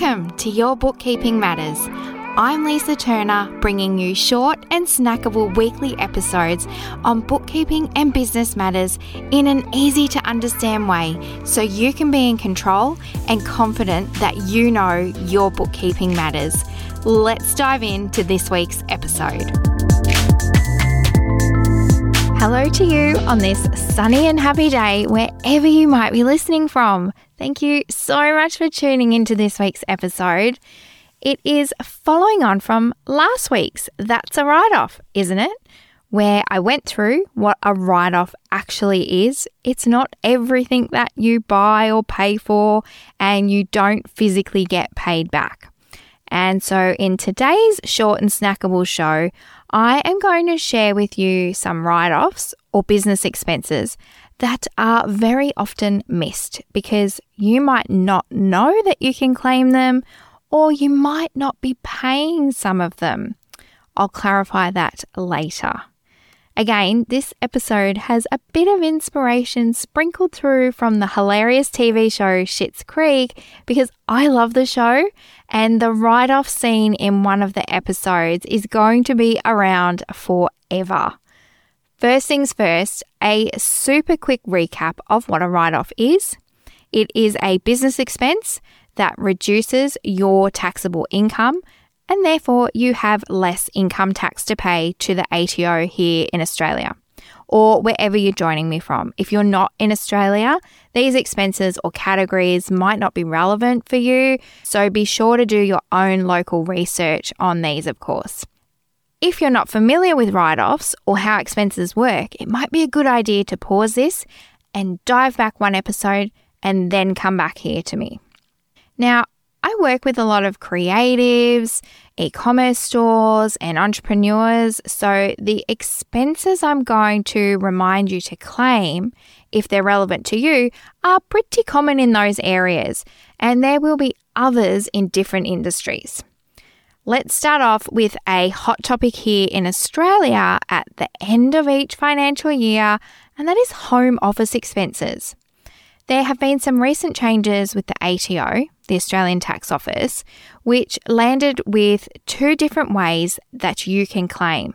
Welcome to Your Bookkeeping Matters. I'm Lisa Turner, bringing you short and snackable weekly episodes on bookkeeping and business matters in an easy to understand way so you can be in control and confident that you know your bookkeeping matters. Let's dive into this week's episode. Hello to you on this sunny and happy day, wherever you might be listening from. Thank you so much for tuning into this week's episode. It is following on from last week's That's a Write Off, isn't it? Where I went through what a write off actually is. It's not everything that you buy or pay for, and you don't physically get paid back. And so, in today's short and snackable show, I am going to share with you some write offs or business expenses that are very often missed because you might not know that you can claim them or you might not be paying some of them. I'll clarify that later. Again, this episode has a bit of inspiration sprinkled through from the hilarious TV show Schitt's Creek because I love the show and the write off scene in one of the episodes is going to be around forever. First things first, a super quick recap of what a write off is. It is a business expense that reduces your taxable income and therefore you have less income tax to pay to the ATO here in Australia or wherever you're joining me from. If you're not in Australia, these expenses or categories might not be relevant for you, so be sure to do your own local research on these, of course. If you're not familiar with write offs or how expenses work, it might be a good idea to pause this and dive back one episode and then come back here to me. Now, I work with a lot of creatives, e commerce stores, and entrepreneurs. So, the expenses I'm going to remind you to claim, if they're relevant to you, are pretty common in those areas, and there will be others in different industries. Let's start off with a hot topic here in Australia at the end of each financial year, and that is home office expenses. There have been some recent changes with the ATO, the Australian Tax Office, which landed with two different ways that you can claim.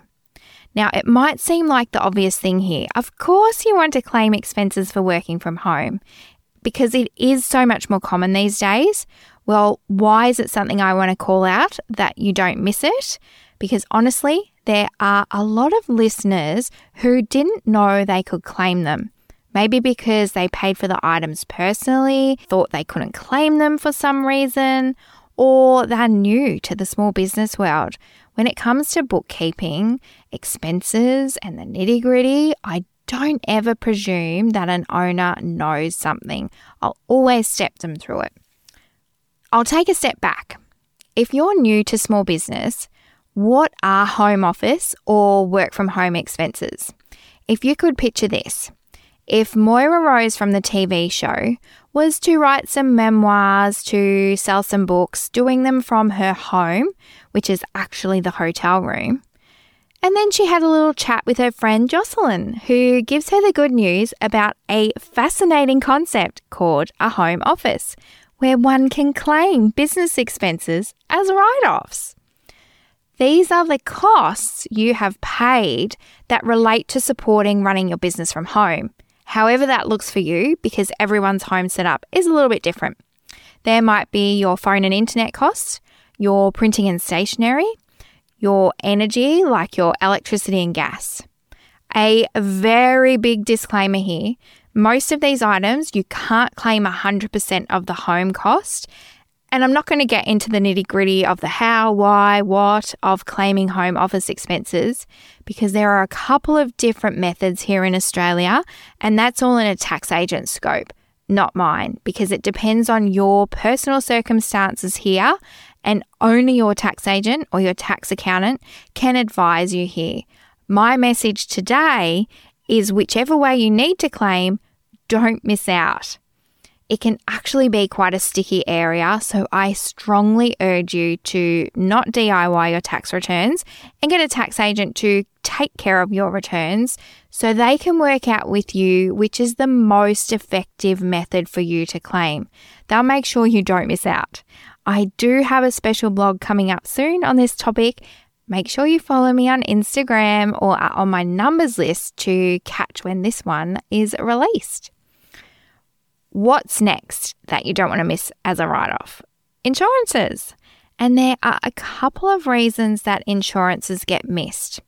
Now, it might seem like the obvious thing here. Of course, you want to claim expenses for working from home because it is so much more common these days. Well, why is it something I want to call out that you don't miss it? Because honestly, there are a lot of listeners who didn't know they could claim them. Maybe because they paid for the items personally, thought they couldn't claim them for some reason, or they're new to the small business world. When it comes to bookkeeping, expenses, and the nitty gritty, I don't ever presume that an owner knows something. I'll always step them through it. I'll take a step back. If you're new to small business, what are home office or work from home expenses? If you could picture this, if Moira Rose from the TV show was to write some memoirs, to sell some books, doing them from her home, which is actually the hotel room, and then she had a little chat with her friend Jocelyn, who gives her the good news about a fascinating concept called a home office, where one can claim business expenses as write offs. These are the costs you have paid that relate to supporting running your business from home however that looks for you, because everyone's home setup is a little bit different. There might be your phone and internet costs, your printing and stationery, your energy, like your electricity and gas. A very big disclaimer here most of these items you can't claim 100% of the home cost, and I'm not going to get into the nitty gritty of the how, why, what of claiming home office expenses because there are a couple of different methods here in Australia, and that's all in a tax agent scope, not mine, because it depends on your personal circumstances here, and only your tax agent or your tax accountant can advise you here. My message today is whichever way you need to claim, don't miss out. It can actually be quite a sticky area. So I strongly urge you to not DIY your tax returns and get a tax agent to take care of your returns so they can work out with you which is the most effective method for you to claim. They'll make sure you don't miss out. I do have a special blog coming up soon on this topic. Make sure you follow me on Instagram or on my numbers list to catch when this one is released. What's next that you don't want to miss as a write off? Insurances. And there are a couple of reasons that insurances get missed.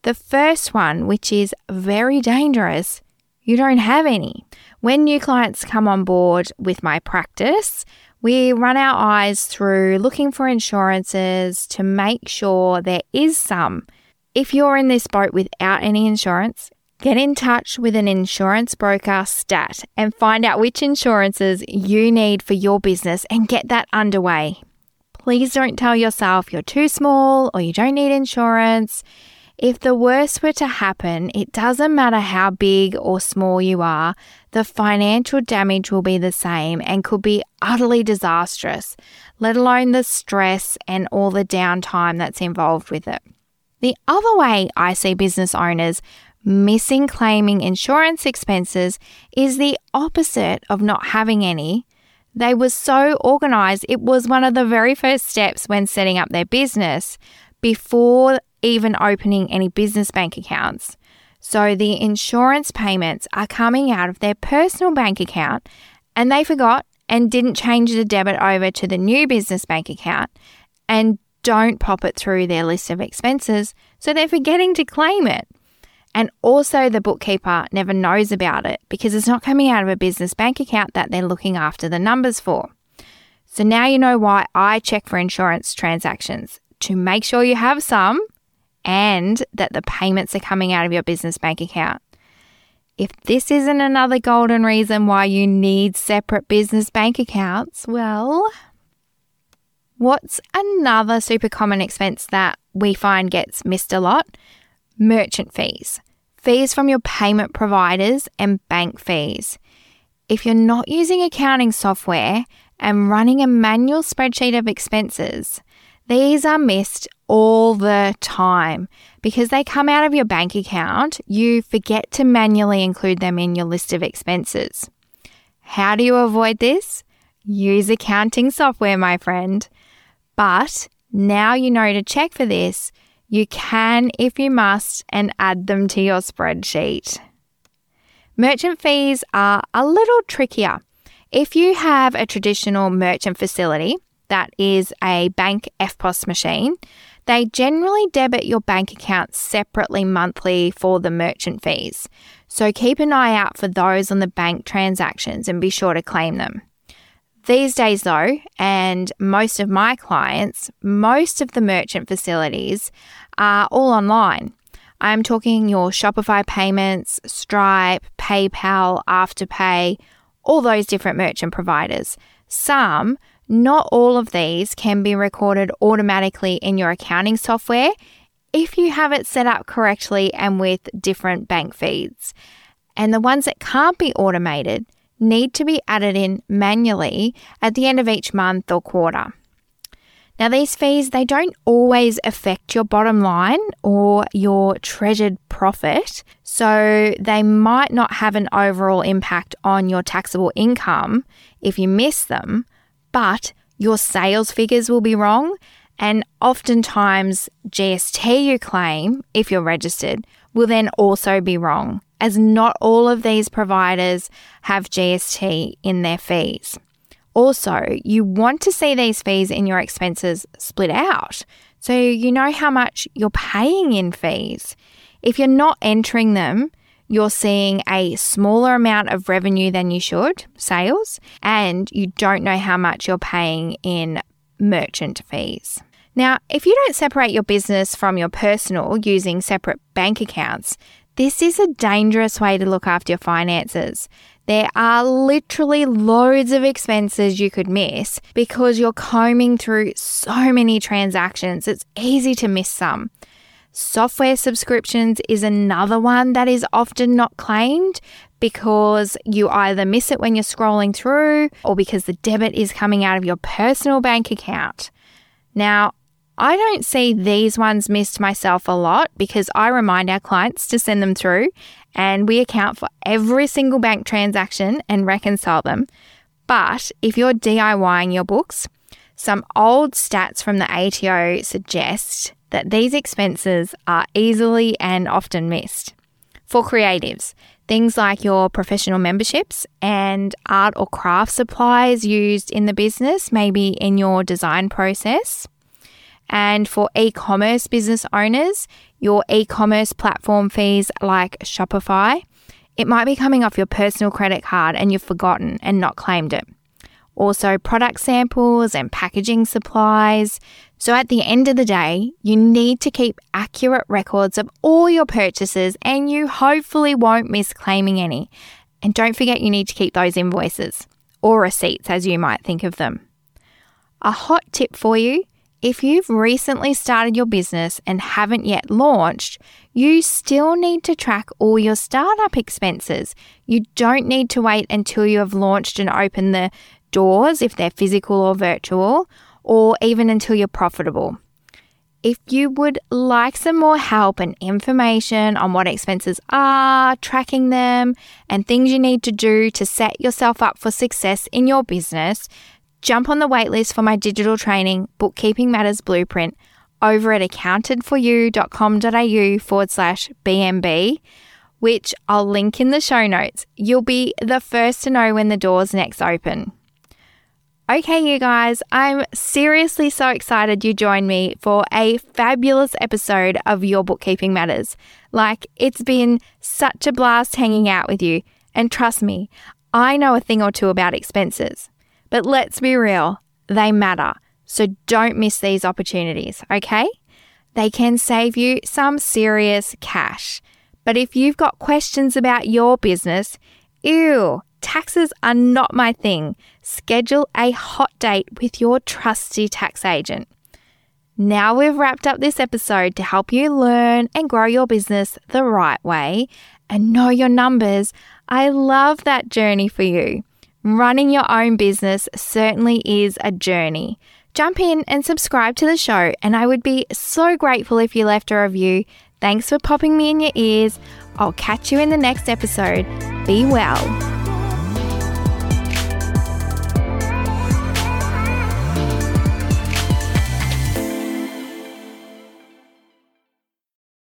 The first one, which is very dangerous, you don't have any. When new clients come on board with my practice, we run our eyes through looking for insurances to make sure there is some. If you're in this boat without any insurance, Get in touch with an insurance broker stat and find out which insurances you need for your business and get that underway. Please don't tell yourself you're too small or you don't need insurance. If the worst were to happen, it doesn't matter how big or small you are, the financial damage will be the same and could be utterly disastrous, let alone the stress and all the downtime that's involved with it. The other way I see business owners Missing claiming insurance expenses is the opposite of not having any. They were so organized, it was one of the very first steps when setting up their business before even opening any business bank accounts. So the insurance payments are coming out of their personal bank account and they forgot and didn't change the debit over to the new business bank account and don't pop it through their list of expenses. So they're forgetting to claim it. And also, the bookkeeper never knows about it because it's not coming out of a business bank account that they're looking after the numbers for. So now you know why I check for insurance transactions to make sure you have some and that the payments are coming out of your business bank account. If this isn't another golden reason why you need separate business bank accounts, well, what's another super common expense that we find gets missed a lot? Merchant fees, fees from your payment providers, and bank fees. If you're not using accounting software and running a manual spreadsheet of expenses, these are missed all the time because they come out of your bank account. You forget to manually include them in your list of expenses. How do you avoid this? Use accounting software, my friend. But now you know to check for this you can, if you must, and add them to your spreadsheet. Merchant fees are a little trickier. If you have a traditional merchant facility, that is a bank EFTPOS machine, they generally debit your bank account separately monthly for the merchant fees. So keep an eye out for those on the bank transactions and be sure to claim them. These days, though, and most of my clients, most of the merchant facilities are all online. I'm talking your Shopify payments, Stripe, PayPal, Afterpay, all those different merchant providers. Some, not all of these, can be recorded automatically in your accounting software if you have it set up correctly and with different bank feeds. And the ones that can't be automated need to be added in manually at the end of each month or quarter. Now, these fees, they don't always affect your bottom line or your treasured profit. So they might not have an overall impact on your taxable income if you miss them, but your sales figures will be wrong. And oftentimes, GST you claim, if you're registered, will then also be wrong, as not all of these providers have GST in their fees. Also, you want to see these fees in your expenses split out so you know how much you're paying in fees. If you're not entering them, you're seeing a smaller amount of revenue than you should, sales, and you don't know how much you're paying in merchant fees. Now, if you don't separate your business from your personal using separate bank accounts, this is a dangerous way to look after your finances. There are literally loads of expenses you could miss because you're combing through so many transactions. It's easy to miss some. Software subscriptions is another one that is often not claimed because you either miss it when you're scrolling through or because the debit is coming out of your personal bank account. Now, I don't see these ones missed myself a lot because I remind our clients to send them through and we account for every single bank transaction and reconcile them. But if you're DIYing your books, some old stats from the ATO suggest that these expenses are easily and often missed. For creatives, things like your professional memberships and art or craft supplies used in the business, maybe in your design process. And for e commerce business owners, your e commerce platform fees like Shopify, it might be coming off your personal credit card and you've forgotten and not claimed it. Also, product samples and packaging supplies. So, at the end of the day, you need to keep accurate records of all your purchases and you hopefully won't miss claiming any. And don't forget, you need to keep those invoices or receipts as you might think of them. A hot tip for you if you've recently started your business and haven't yet launched, you still need to track all your startup expenses. You don't need to wait until you have launched and opened the doors, if they're physical or virtual, or even until you're profitable. If you would like some more help and information on what expenses are, tracking them, and things you need to do to set yourself up for success in your business, Jump on the waitlist for my digital training, Bookkeeping Matters Blueprint, over at accountedforyou.com.au forward slash BMB, which I'll link in the show notes. You'll be the first to know when the doors next open. Okay, you guys, I'm seriously so excited you joined me for a fabulous episode of Your Bookkeeping Matters. Like, it's been such a blast hanging out with you. And trust me, I know a thing or two about expenses. But let's be real, they matter. So don't miss these opportunities, okay? They can save you some serious cash. But if you've got questions about your business, ew, taxes are not my thing. Schedule a hot date with your trusty tax agent. Now we've wrapped up this episode to help you learn and grow your business the right way and know your numbers. I love that journey for you. Running your own business certainly is a journey. Jump in and subscribe to the show, and I would be so grateful if you left a review. Thanks for popping me in your ears. I'll catch you in the next episode. Be well.